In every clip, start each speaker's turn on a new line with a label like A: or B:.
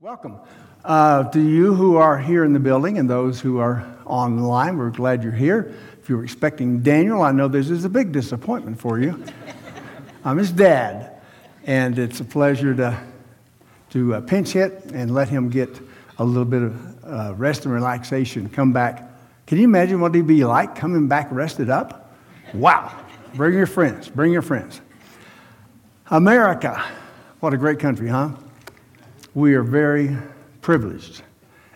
A: Welcome. Uh, to you who are here in the building and those who are online, we're glad you're here. If you were expecting Daniel, I know this is a big disappointment for you. I'm his dad, and it's a pleasure to, to uh, pinch hit and let him get a little bit of uh, rest and relaxation. Come back. Can you imagine what he'd be like coming back rested up? Wow. Bring your friends. Bring your friends. America. What a great country, huh? We are very privileged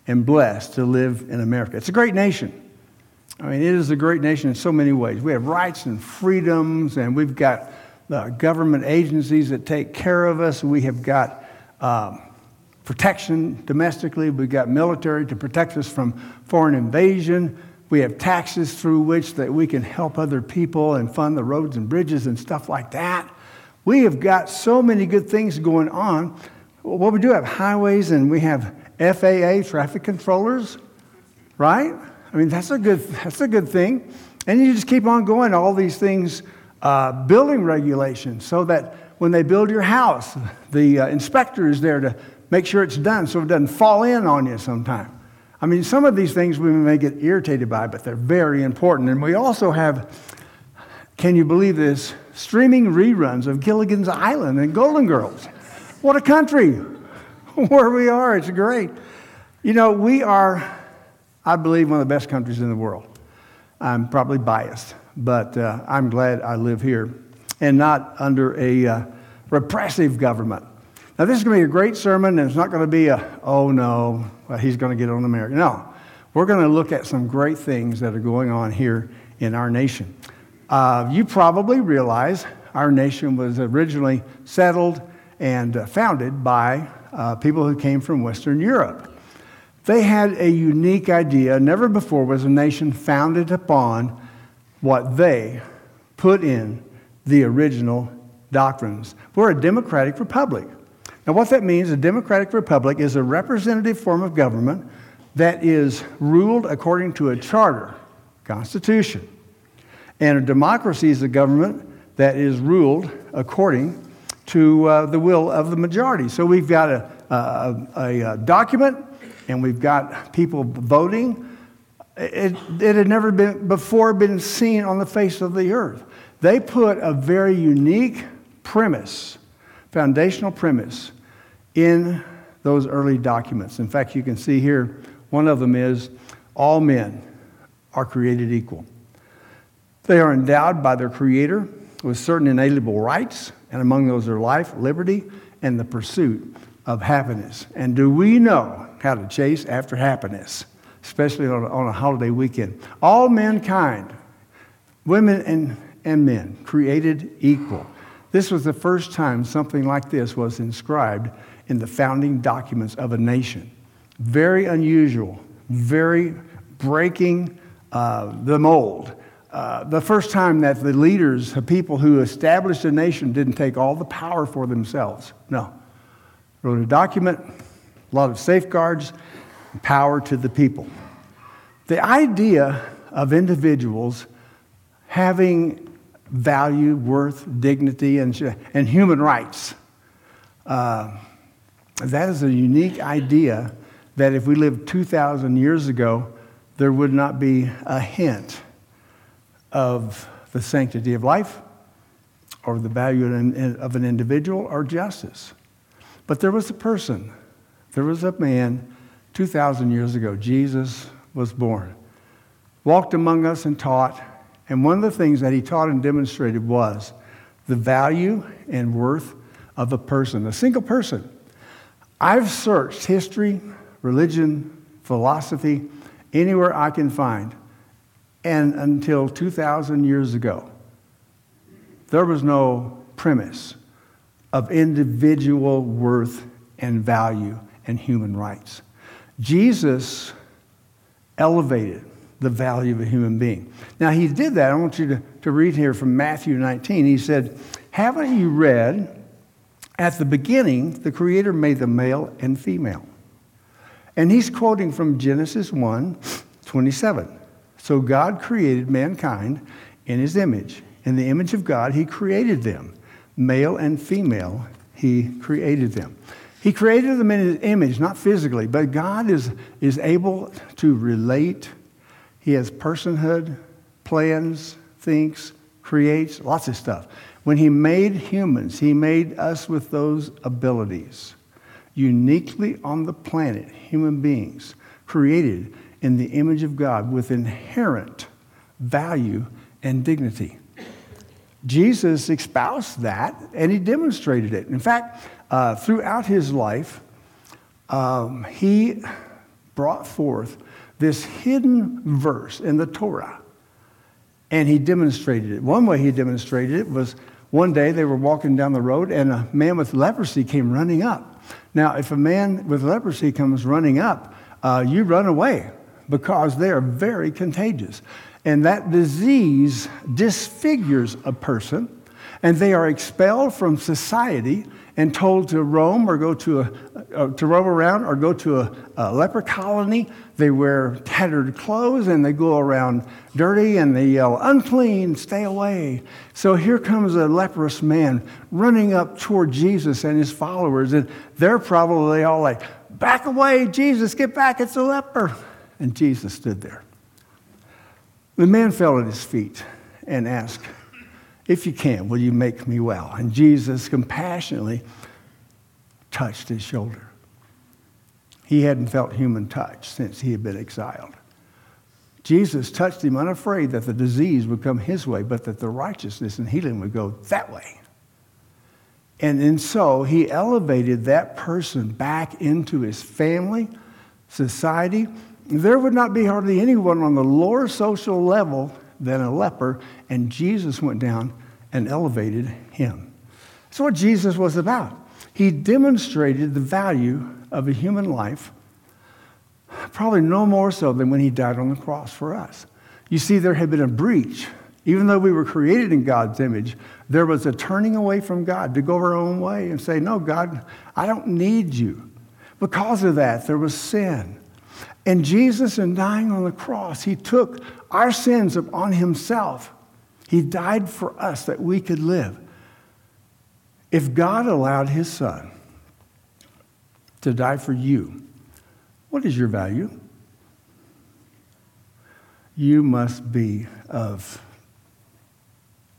A: and blessed to live in America. It's a great nation. I mean, it is a great nation in so many ways. We have rights and freedoms, and we've got uh, government agencies that take care of us. We have got um, protection domestically. We've got military to protect us from foreign invasion. We have taxes through which that we can help other people and fund the roads and bridges and stuff like that. We have got so many good things going on well, we do have highways and we have FAA traffic controllers, right? I mean, that's a good, that's a good thing. And you just keep on going, all these things, uh, building regulations, so that when they build your house, the uh, inspector is there to make sure it's done so it doesn't fall in on you sometime. I mean, some of these things we may get irritated by, but they're very important. And we also have, can you believe this, streaming reruns of Gilligan's Island and Golden Girls. What a country where we are. It's great. You know, we are, I believe, one of the best countries in the world. I'm probably biased, but uh, I'm glad I live here and not under a uh, repressive government. Now, this is going to be a great sermon, and it's not going to be a, oh no, he's going to get on America. No, we're going to look at some great things that are going on here in our nation. Uh, you probably realize our nation was originally settled and uh, founded by uh, people who came from Western Europe. They had a unique idea. Never before was a nation founded upon what they put in the original doctrines. We're a democratic republic. Now, what that means, a democratic republic is a representative form of government that is ruled according to a charter, constitution. And a democracy is a government that is ruled according to uh, the will of the majority. So we've got a, a, a, document and we've got people voting. It, it, had never been before been seen on the face of the earth. They put a very unique premise, foundational premise, in those early documents. In fact, you can see here one of them is all men are created equal. They are endowed by their Creator with certain inalienable rights and among those are life, liberty, and the pursuit of happiness. And do we know how to chase after happiness, especially on a, on a holiday weekend? All mankind, women and, and men, created equal. This was the first time something like this was inscribed in the founding documents of a nation. Very unusual, very breaking uh, the mold. Uh, the first time that the leaders, the people who established a nation, didn't take all the power for themselves. No. Wrote a document, a lot of safeguards, power to the people. The idea of individuals having value, worth, dignity, and, and human rights. Uh, that is a unique idea that if we lived 2,000 years ago, there would not be a hint of the sanctity of life or the value of an individual or justice. But there was a person, there was a man 2,000 years ago. Jesus was born, walked among us and taught. And one of the things that he taught and demonstrated was the value and worth of a person, a single person. I've searched history, religion, philosophy, anywhere I can find. And until 2,000 years ago, there was no premise of individual worth and value and human rights. Jesus elevated the value of a human being. Now, he did that. I want you to, to read here from Matthew 19. He said, Haven't you read at the beginning, the Creator made the male and female? And he's quoting from Genesis 1 27. So God created mankind in his image. In the image of God, he created them. Male and female, he created them. He created them in his image, not physically, but God is, is able to relate. He has personhood, plans, thinks, creates, lots of stuff. When he made humans, he made us with those abilities. Uniquely on the planet, human beings created in the image of God with inherent value and dignity. Jesus espoused that and he demonstrated it. In fact, uh, throughout his life, um, he brought forth this hidden verse in the Torah and he demonstrated it. One way he demonstrated it was one day they were walking down the road and a man with leprosy came running up. Now, if a man with leprosy comes running up, uh, you run away because they are very contagious. And that disease disfigures a person, and they are expelled from society and told to roam or go to a uh, to roam around or go to a, a, leper colony. They wear tattered clothes and they go around dirty and they yell, "Unclean, stay away!" So here comes a leprous man running up toward Jesus and his followers, and they're probably all like, "Back away, Jesus! Get back! It's a leper!" And Jesus stood there. The man fell at his feet and asked, If you can, will you make me well? And Jesus compassionately touched his shoulder. He hadn't felt human touch since he had been exiled. Jesus touched him unafraid that the disease would come his way, but that the righteousness and healing would go that way. And in so, he elevated that person back into his family, society, there would not be hardly anyone on the lower social level than a leper, and Jesus went down and elevated him. That's what Jesus was about. He demonstrated the value of a human life, probably no more so than when he died on the cross for us. You see, there had been a breach. Even though we were created in God's image, there was a turning away from God to go our own way and say, No, God, I don't need you. Because of that, there was sin. And Jesus, in dying on the cross, he took our sins upon himself. He died for us that we could live. If God allowed his son to die for you, what is your value? You must be of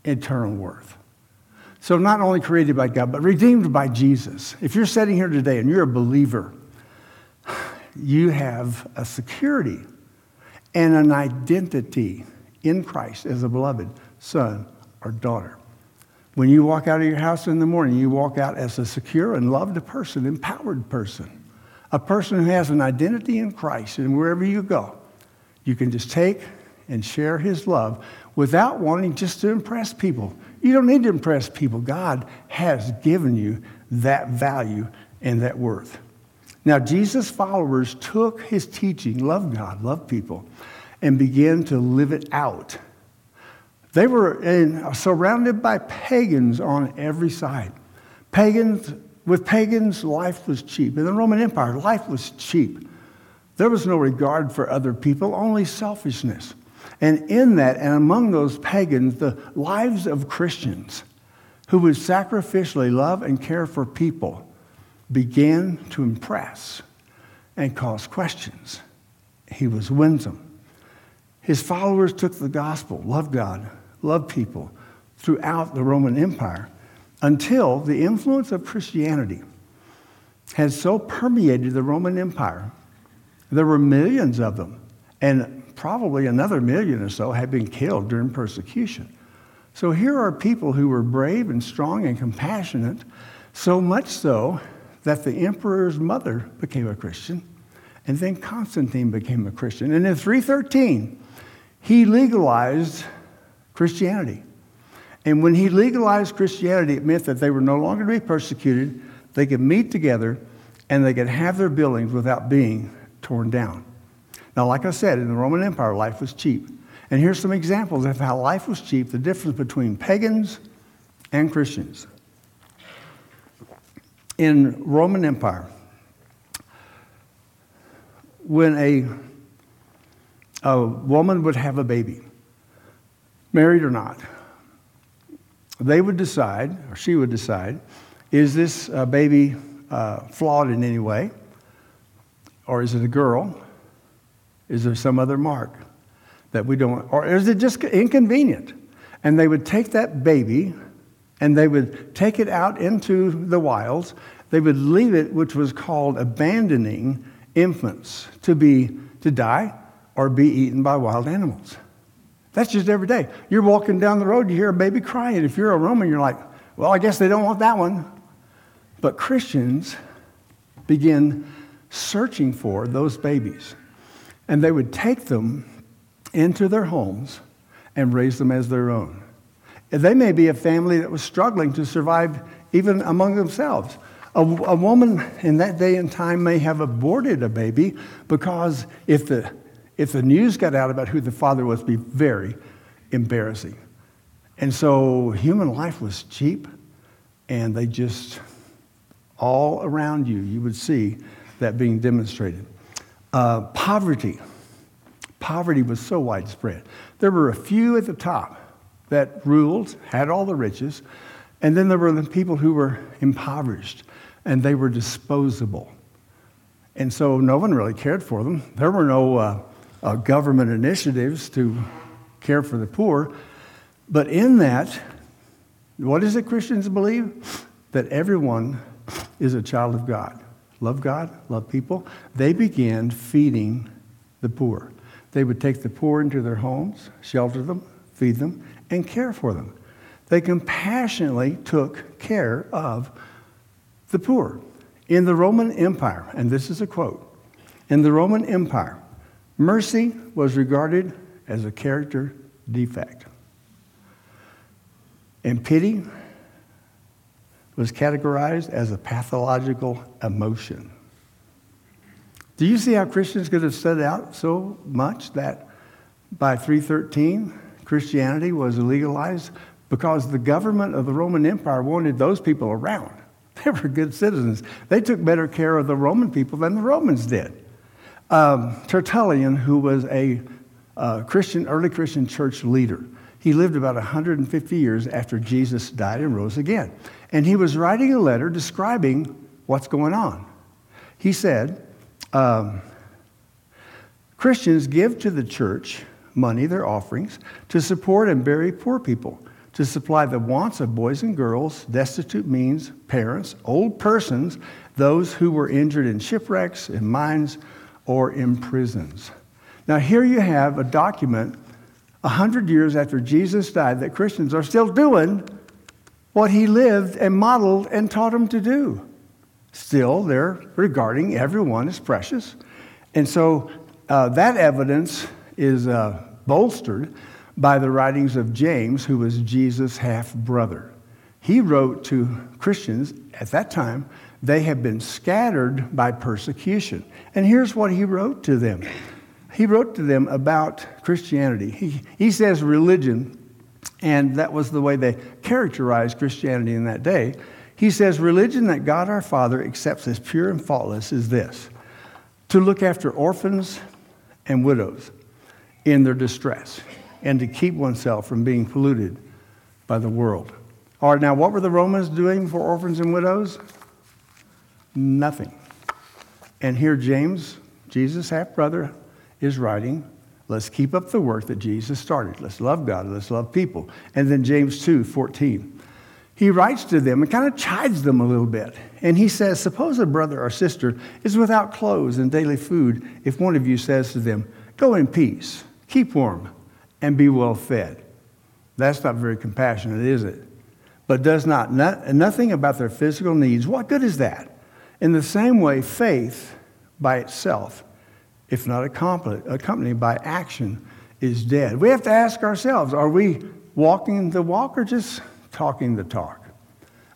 A: eternal worth. So, not only created by God, but redeemed by Jesus. If you're sitting here today and you're a believer, you have a security and an identity in Christ as a beloved son or daughter. When you walk out of your house in the morning, you walk out as a secure and loved person, empowered person, a person who has an identity in Christ. And wherever you go, you can just take and share his love without wanting just to impress people. You don't need to impress people. God has given you that value and that worth. Now, Jesus' followers took his teaching, love God, love people, and began to live it out. They were in, surrounded by pagans on every side. Pagans, with pagans, life was cheap. In the Roman Empire, life was cheap. There was no regard for other people, only selfishness. And in that, and among those pagans, the lives of Christians who would sacrificially love and care for people began to impress and cause questions. He was winsome. His followers took the gospel, loved God, loved people throughout the Roman Empire until the influence of Christianity had so permeated the Roman Empire. There were millions of them, and probably another million or so had been killed during persecution. So here are people who were brave and strong and compassionate, so much so that the emperor's mother became a Christian, and then Constantine became a Christian. And in 313, he legalized Christianity. And when he legalized Christianity, it meant that they were no longer to be persecuted, they could meet together, and they could have their buildings without being torn down. Now, like I said, in the Roman Empire, life was cheap. And here's some examples of how life was cheap, the difference between pagans and Christians in Roman Empire, when a, a woman would have a baby, married or not, they would decide, or she would decide, is this uh, baby uh, flawed in any way? Or is it a girl? Is there some other mark that we don't, or is it just inconvenient? And they would take that baby and they would take it out into the wilds. They would leave it, which was called abandoning infants to be to die or be eaten by wild animals. That's just every day. You're walking down the road, you hear a baby crying. If you're a Roman, you're like, well, I guess they don't want that one. But Christians begin searching for those babies. And they would take them into their homes and raise them as their own. They may be a family that was struggling to survive even among themselves. A, a, woman in that day and time may have aborted a baby because if the, if the news got out about who the father was, be very embarrassing. And so human life was cheap, and they just, all around you, you would see that being demonstrated. Uh, poverty. Poverty was so widespread. There were a few at the top that ruled, had all the riches, and then there were the people who were impoverished and they were disposable. And so no one really cared for them. There were no uh, uh, government initiatives to care for the poor. But in that, what is it Christians believe? That everyone is a child of God. Love God, love people. They began feeding the poor. They would take the poor into their homes, shelter them, feed them, and care for them. They compassionately took care of the poor. In the Roman Empire, and this is a quote in the Roman Empire, mercy was regarded as a character defect. And pity was categorized as a pathological emotion. Do you see how Christians could have set out so much that by 313, Christianity was legalized because the government of the Roman Empire wanted those people around. They were good citizens. They took better care of the Roman people than the Romans did. Um, Tertullian, who was a uh, Christian, early Christian church leader, he lived about 150 years after Jesus died and rose again. And he was writing a letter describing what's going on. He said, um, Christians give to the church money, their offerings, to support and bury poor people, to supply the wants of boys and girls, destitute means, parents, old persons, those who were injured in shipwrecks, in mines, or in prisons. Now, here you have a document a hundred years after Jesus died that Christians are still doing what he lived and modeled and taught them to do. Still, they're regarding everyone as precious. And so uh, that evidence is uh, bolstered by the writings of James, who was Jesus' half brother. He wrote to Christians at that time, they had been scattered by persecution. And here's what he wrote to them he wrote to them about Christianity. He, he says religion, and that was the way they characterized Christianity in that day. He says, Religion that God our Father accepts as pure and faultless is this to look after orphans and widows in their distress and to keep oneself from being polluted by the world. All right, now what were the Romans doing for orphans and widows? Nothing. And here James, Jesus' half brother, is writing, let's keep up the work that Jesus started. Let's love God, let's love people. And then James 2 14. He writes to them and kind of chides them a little bit. And he says, Suppose a brother or sister is without clothes and daily food if one of you says to them, Go in peace keep warm, and be well fed. That's not very compassionate, is it? But does not, not nothing about their physical needs. What good is that? In the same way, faith by itself, if not accompanied by action, is dead. We have to ask ourselves are we walking the walk or just talking the talk?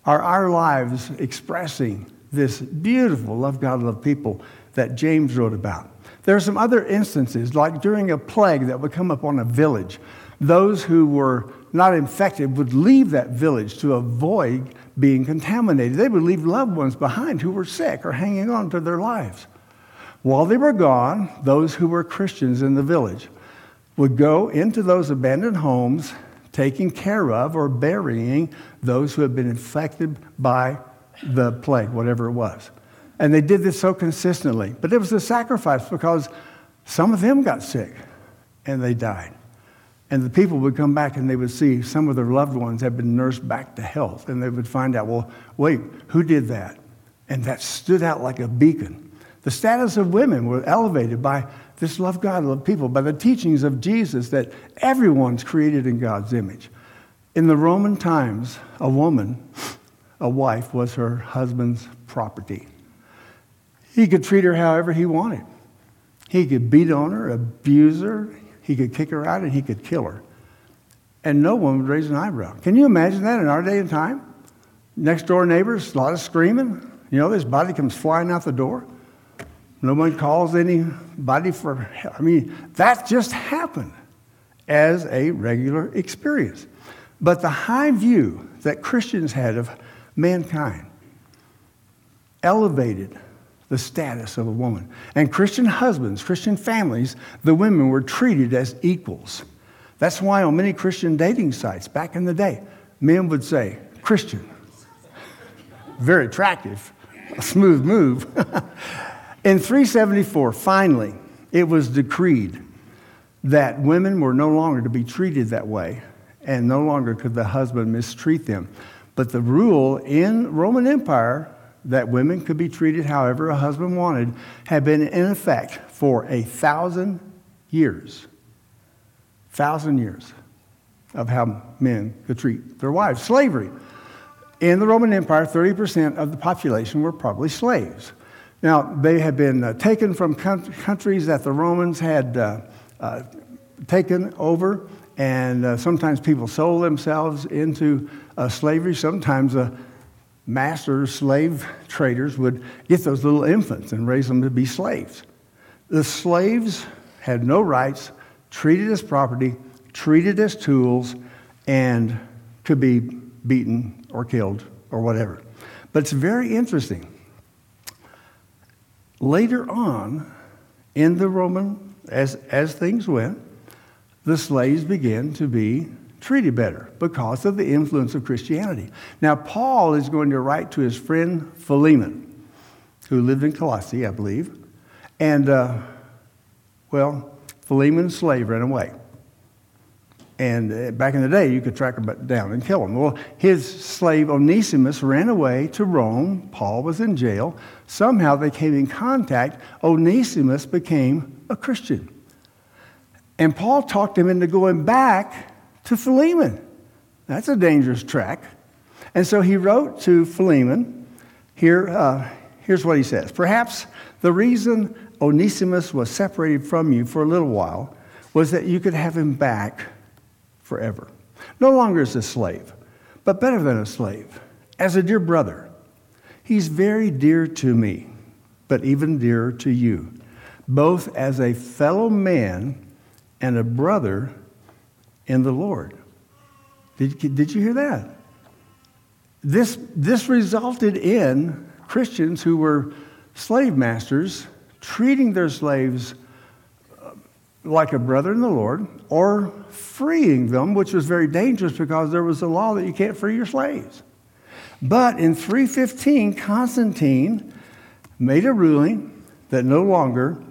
A: Are our lives expressing this beautiful love God, love people that James wrote about? There are some other instances, like during a plague that would come upon a village. Those who were not infected would leave that village to avoid being contaminated. They would leave loved ones behind who were sick or hanging on to their lives. While they were gone, those who were Christians in the village would go into those abandoned homes, taking care of or burying those who had been infected by the plague, whatever it was. And they did this so consistently. But it was a sacrifice because some of them got sick and they died. And the people would come back and they would see some of their loved ones had been nursed back to health. And they would find out, well, wait, who did that? And that stood out like a beacon. The status of women were elevated by this love God, love people, by the teachings of Jesus that everyone's created in God's image. In the Roman times, a woman, a wife, was her husband's property. He could treat her however he wanted. He could beat on her, abuse her, he could kick her out, and he could kill her. And no one would raise an eyebrow. Can you imagine that in our day and time? Next door neighbors, a lot of screaming. You know, this body comes flying out the door. No one calls anybody for help. I mean, that just happened as a regular experience. But the high view that Christians had of mankind elevated the status of a woman. And Christian husbands, Christian families, the women were treated as equals. That's why on many Christian dating sites back in the day, men would say, Christian. Very attractive, a smooth move. in 374, finally, it was decreed that women were no longer to be treated that way, and no longer could the husband mistreat them. But the rule in Roman Empire that women could be treated however a husband wanted had been in effect for a thousand years. Thousand years of how men could treat their wives. Slavery. In the Roman Empire, 30% of the population were probably slaves. Now, they had been uh, taken from countries that the Romans had uh, uh, taken over, and uh, sometimes people sold themselves into uh, slavery. Sometimes uh, masters, slave traders would get those little infants and raise them to be slaves. The slaves had no rights, treated as property, treated as tools, and could be beaten or killed or whatever. But it's very interesting. Later on, in the Roman, as, as things went, the slaves began to be treated better because of the influence of Christianity. Now, Paul is going to write to his friend Philemon, who lived in Colossae, I believe. And, uh, well, Philemon's slave ran away. And uh, back in the day, you could track him down and kill him. Well, his slave Onesimus ran away to Rome. Paul was in jail. Somehow they came in contact. Onesimus became a Christian. And Paul talked him into going back to Philemon. That's a dangerous track. And so he wrote to Philemon. Here, uh, here's what he says Perhaps the reason Onesimus was separated from you for a little while was that you could have him back forever. No longer as a slave, but better than a slave, as a dear brother. He's very dear to me, but even dearer to you, both as a fellow man and a brother in the Lord. Did, did you hear that? This, this resulted in Christians who were slave masters treating their slaves uh, like a brother in the Lord or freeing them, which was very dangerous because there was a law that you can't free your slaves. But in 315, Constantine made a ruling that no longer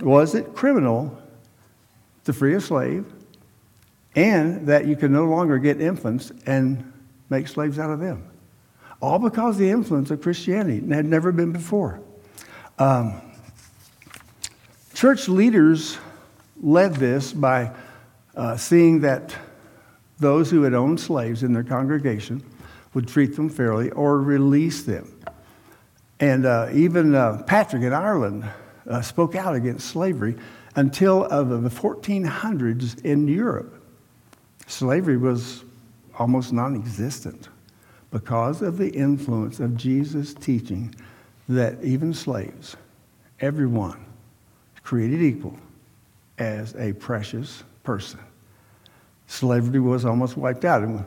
A: was it criminal to free a slave and that you can no longer get infants and make slaves out of them. All because the influence of Christianity had never been before. Um, church leaders led this by uh, seeing that those who had owned slaves in their congregation would treat them fairly or release them. And uh, even uh, Patrick in Ireland uh, spoke out against slavery until the 1400s in Europe. Slavery was almost non existent because of the influence of Jesus' teaching that even slaves, everyone, created equal as a precious person. Slavery was almost wiped out. And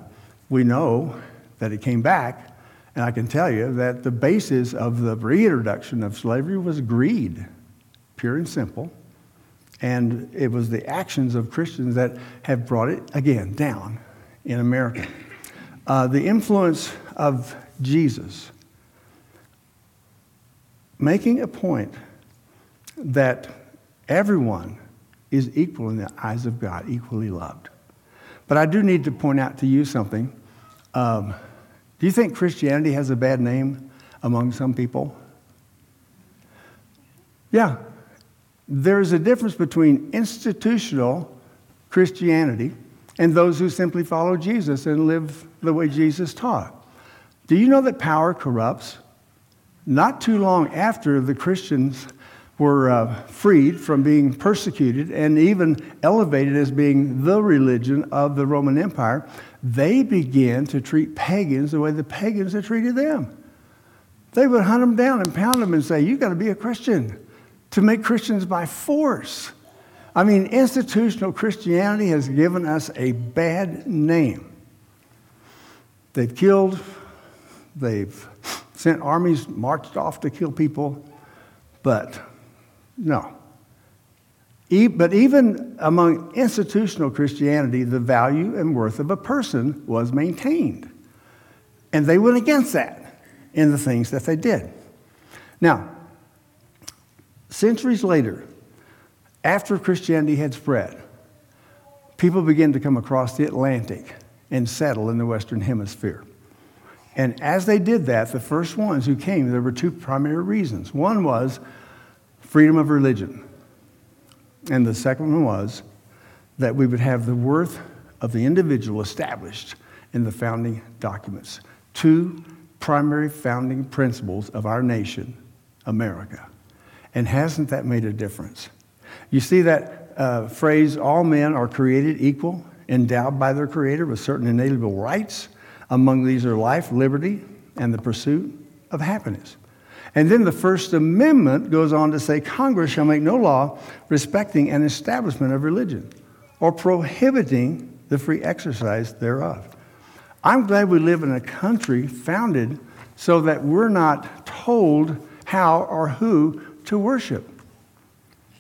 A: we know that it came back, and I can tell you that the basis of the reintroduction of slavery was greed, pure and simple. And it was the actions of Christians that have brought it, again, down in America. Uh, the influence of Jesus making a point that everyone is equal in the eyes of God, equally loved. But I do need to point out to you something. Um, do you think Christianity has a bad name among some people? Yeah. There's a difference between institutional Christianity and those who simply follow Jesus and live the way Jesus taught. Do you know that power corrupts? Not too long after the Christians were uh, freed from being persecuted and even elevated as being the religion of the Roman Empire, they began to treat pagans the way the pagans had treated them. They would hunt them down and pound them and say, You've got to be a Christian, to make Christians by force. I mean, institutional Christianity has given us a bad name. They've killed, they've sent armies marched off to kill people, but no. But even among institutional Christianity, the value and worth of a person was maintained. And they went against that in the things that they did. Now, centuries later, after Christianity had spread, people began to come across the Atlantic and settle in the Western Hemisphere. And as they did that, the first ones who came, there were two primary reasons. One was freedom of religion. And the second one was that we would have the worth of the individual established in the founding documents. Two primary founding principles of our nation, America. And hasn't that made a difference? You see that uh, phrase, all men are created equal, endowed by their Creator with certain inalienable rights. Among these are life, liberty, and the pursuit of happiness. And then the First Amendment goes on to say Congress shall make no law respecting an establishment of religion or prohibiting the free exercise thereof. I'm glad we live in a country founded so that we're not told how or who to worship.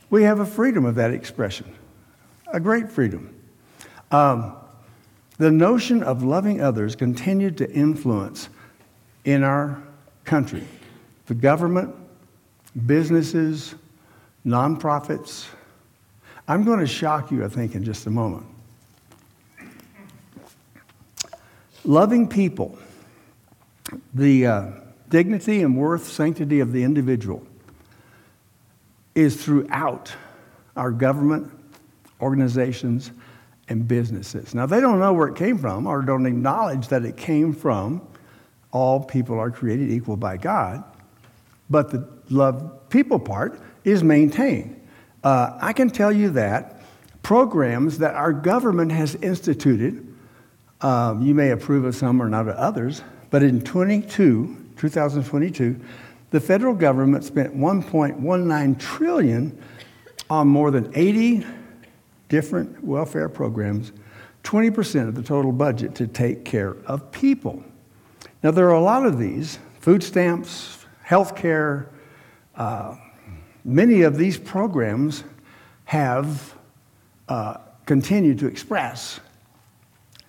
A: We have a freedom of that expression, a great freedom. Um, the notion of loving others continued to influence in our country the government, businesses, nonprofits. I'm going to shock you, I think, in just a moment. Loving people, the uh, dignity and worth, sanctity of the individual is throughout our government, organizations, and businesses. Now, they don't know where it came from or don't acknowledge that it came from all people are created equal by God but the love people part is maintained. Uh, I can tell you that programs that our government has instituted, um, you may approve of some or not of others, but in 22, 2022, the federal government spent 1.19 trillion on more than 80 different welfare programs, 20% of the total budget to take care of people. Now, there are a lot of these food stamps, healthcare. Uh, many of these programs have uh, continued to express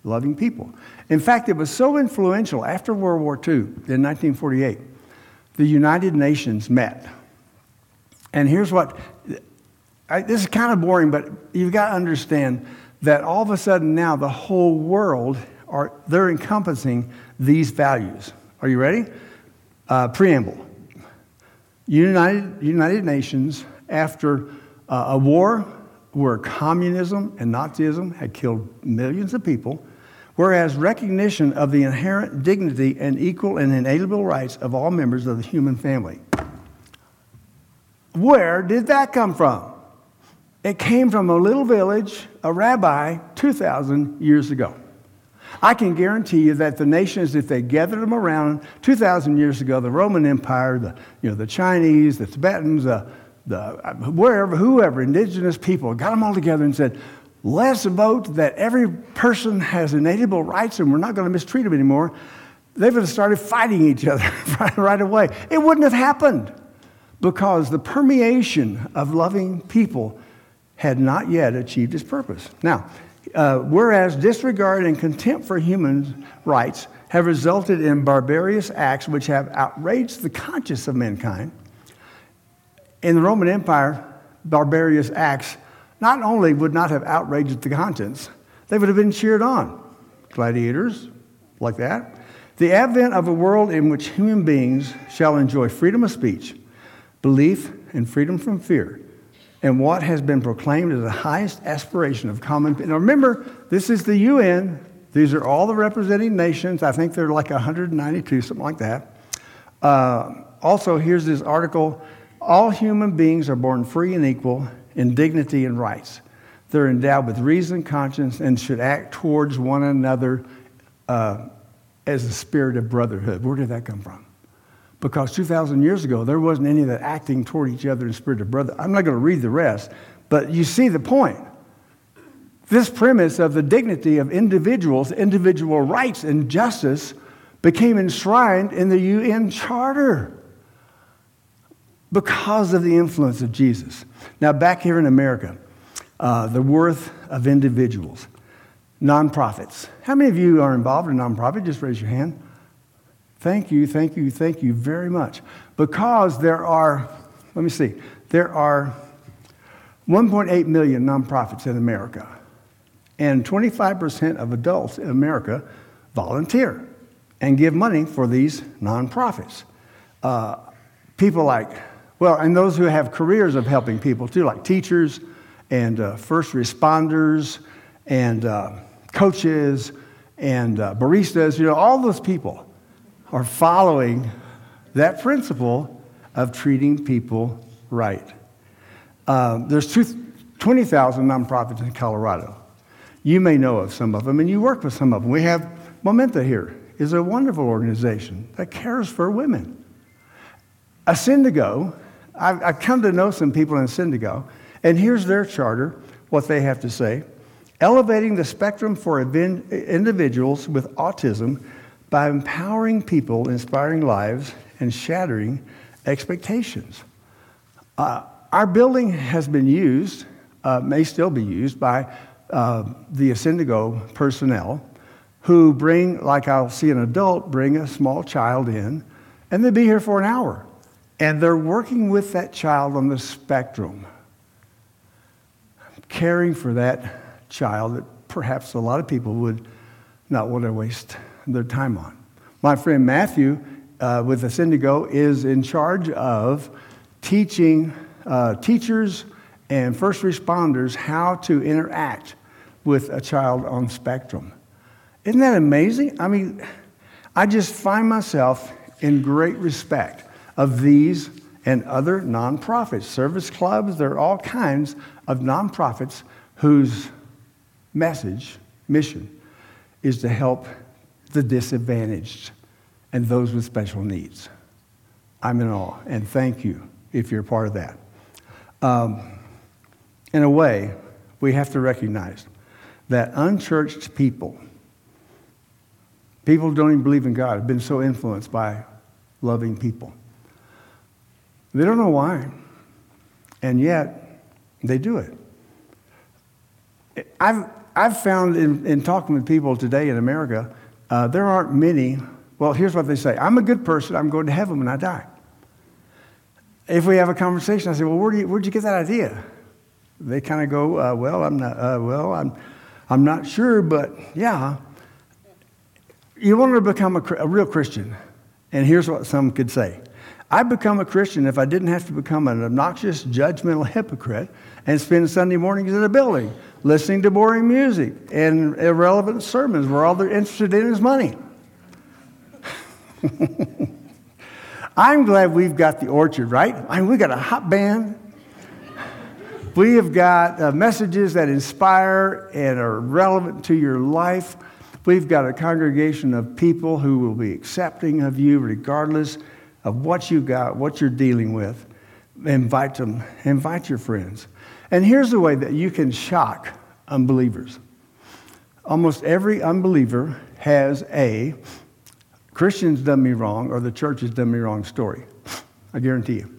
A: loving people. In fact, it was so influential after World War II in 1948, the United Nations met. And here's what I, this is kind of boring, but you've got to understand that all of a sudden now the whole world are they're encompassing these values. Are you ready? Uh, preamble. United, United Nations, after uh, a war where communism and Nazism had killed millions of people, whereas recognition of the inherent dignity and equal and inalienable rights of all members of the human family. Where did that come from? It came from a little village, a rabbi, 2,000 years ago. I can guarantee you that the nations, if they gathered them around 2,000 years ago, the Roman Empire, the, you know, the Chinese, the Tibetans, the, the, uh, wherever, whoever, indigenous people, got them all together and said, let's vote that every person has inalienable rights and we're not going to mistreat them anymore, they would have started fighting each other right away. It wouldn't have happened because the permeation of loving people had not yet achieved its purpose. Now, uh, whereas disregard and contempt for human rights have resulted in barbarous acts which have outraged the conscience of mankind, in the Roman Empire, barbarous acts not only would not have outraged the conscience, they would have been cheered on. Gladiators, like that. The advent of a world in which human beings shall enjoy freedom of speech, belief, and freedom from fear, and what has been proclaimed as the highest aspiration of common. Now remember, this is the UN. These are all the representing nations. I think they're like 192, something like that. Uh, also, here's this article All human beings are born free and equal in dignity and rights. They're endowed with reason, conscience, and should act towards one another uh, as a spirit of brotherhood. Where did that come from? Because 2,000 years ago, there wasn't any of that acting toward each other in spirit of brother. I'm not going to read the rest, but you see the point. This premise of the dignity of individuals, individual rights, and justice became enshrined in the UN Charter because of the influence of Jesus. Now, back here in America, uh, the worth of individuals, nonprofits. How many of you are involved in a nonprofit? Just raise your hand. Thank you, thank you, thank you very much. Because there are, let me see, there are 1.8 million nonprofits in America, and 25% of adults in America volunteer and give money for these nonprofits. Uh, people like, well, and those who have careers of helping people too, like teachers and uh, first responders and uh, coaches and uh, baristas, you know, all those people are following that principle of treating people right. Um, there's 20,000 nonprofits in Colorado. You may know of some of them, and you work with some of them. We have Momenta here is a wonderful organization that cares for women. Ascendigo, I've, I've come to know some people in Ascendigo, and here's their charter, what they have to say. Elevating the spectrum for individuals with autism by empowering people, inspiring lives, and shattering expectations. Uh, our building has been used, uh, may still be used, by uh, the Ascendigo personnel who bring, like I'll see an adult bring a small child in, and they'd be here for an hour. And they're working with that child on the spectrum, caring for that child that perhaps a lot of people would not want to waste their time on. My friend Matthew uh, with Ascendigo is in charge of teaching uh, teachers and first responders how to interact with a child on spectrum. Isn't that amazing? I mean, I just find myself in great respect of these and other nonprofits, service clubs, there are all kinds of nonprofits whose message, mission, is to help the disadvantaged and those with special needs. I'm in awe, and thank you if you're part of that. Um, in a way, we have to recognize that unchurched people People who don't even believe in God have been so influenced by loving people. They don't know why, and yet they do it. I've, I've found in, in talking with people today in America, uh, there aren't many. Well, here's what they say I'm a good person, I'm going to heaven when I die. If we have a conversation, I say, Well, where do you, where'd you get that idea? They kind of go, uh, Well, I'm not, uh, well, I'm, I'm not sure, but yeah you want to become a, a real Christian, and here's what some could say I'd become a Christian if I didn't have to become an obnoxious, judgmental hypocrite and spend Sunday mornings in a building listening to boring music and irrelevant sermons where all they're interested in is money. I'm glad we've got the orchard, right? I mean, we've got a hot band. We have got uh, messages that inspire and are relevant to your life. We've got a congregation of people who will be accepting of you regardless of what you got, what you're dealing with. Invite them, invite your friends. And here's the way that you can shock unbelievers. Almost every unbeliever has a Christians done me wrong or the church has done me wrong story. I guarantee you.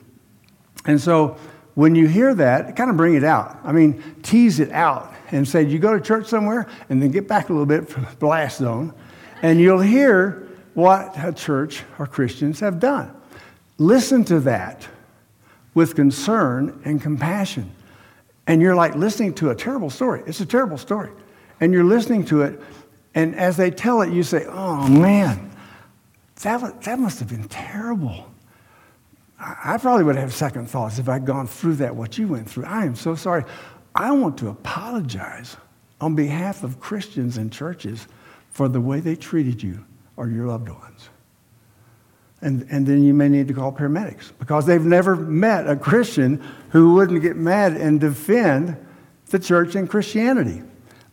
A: And so when you hear that, kind of bring it out. I mean, tease it out and say, You go to church somewhere, and then get back a little bit from blast zone, and you'll hear what a church or Christians have done. Listen to that with concern and compassion. And you're like listening to a terrible story. It's a terrible story. And you're listening to it, and as they tell it, you say, oh man, that, that must have been terrible. I probably would have second thoughts if I'd gone through that, what you went through. I am so sorry. I want to apologize on behalf of Christians and churches for the way they treated you or your loved ones. And, and then you may need to call paramedics because they've never met a Christian who wouldn't get mad and defend the church and Christianity.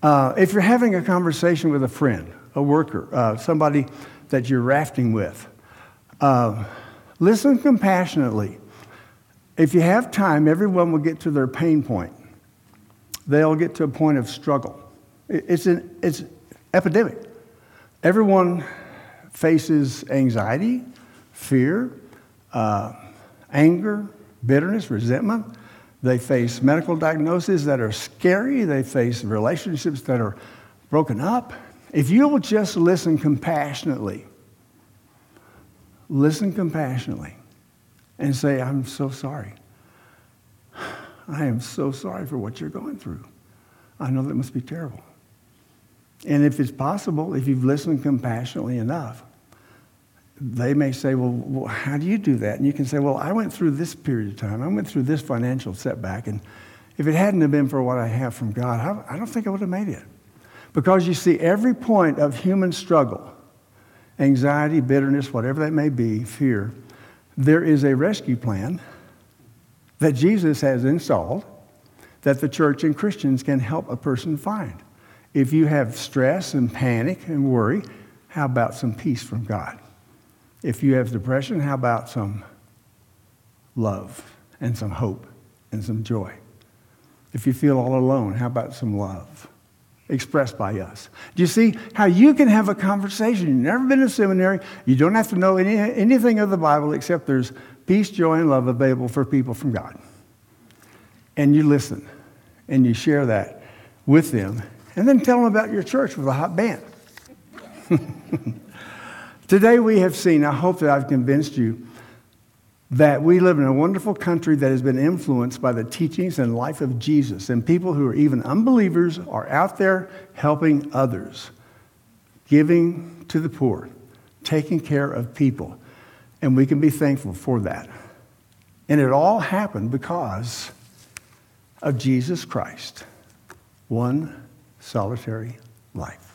A: Uh, if you're having a conversation with a friend, a worker, uh, somebody that you're rafting with, uh, listen compassionately. If you have time, everyone will get to their pain point. They'll get to a point of struggle. It's an it's epidemic. Everyone faces anxiety, fear, uh, anger, bitterness, resentment. They face medical diagnoses that are scary. They face relationships that are broken up. If you will just listen compassionately, listen compassionately, and say, I'm so sorry. I am so sorry for what you're going through. I know that must be terrible. And if it's possible, if you've listened compassionately enough, they may say, well, how do you do that? And you can say, well, I went through this period of time. I went through this financial setback. And if it hadn't have been for what I have from God, I don't think I would have made it. Because you see, every point of human struggle, anxiety, bitterness, whatever that may be, fear, there is a rescue plan that Jesus has installed that the church and Christians can help a person find. If you have stress and panic and worry, how about some peace from God? If you have depression, how about some love and some hope and some joy? If you feel all alone, how about some love expressed by us? Do you see how you can have a conversation? You've never been in seminary. You don't have to know any, anything of the Bible except there's peace, joy, and love available for people from God. And you listen and you share that with them. And then tell them about your church with a hot band. Today we have seen, I hope that I've convinced you, that we live in a wonderful country that has been influenced by the teachings and life of Jesus. And people who are even unbelievers are out there helping others, giving to the poor, taking care of people. And we can be thankful for that. And it all happened because of Jesus Christ, one solitary life.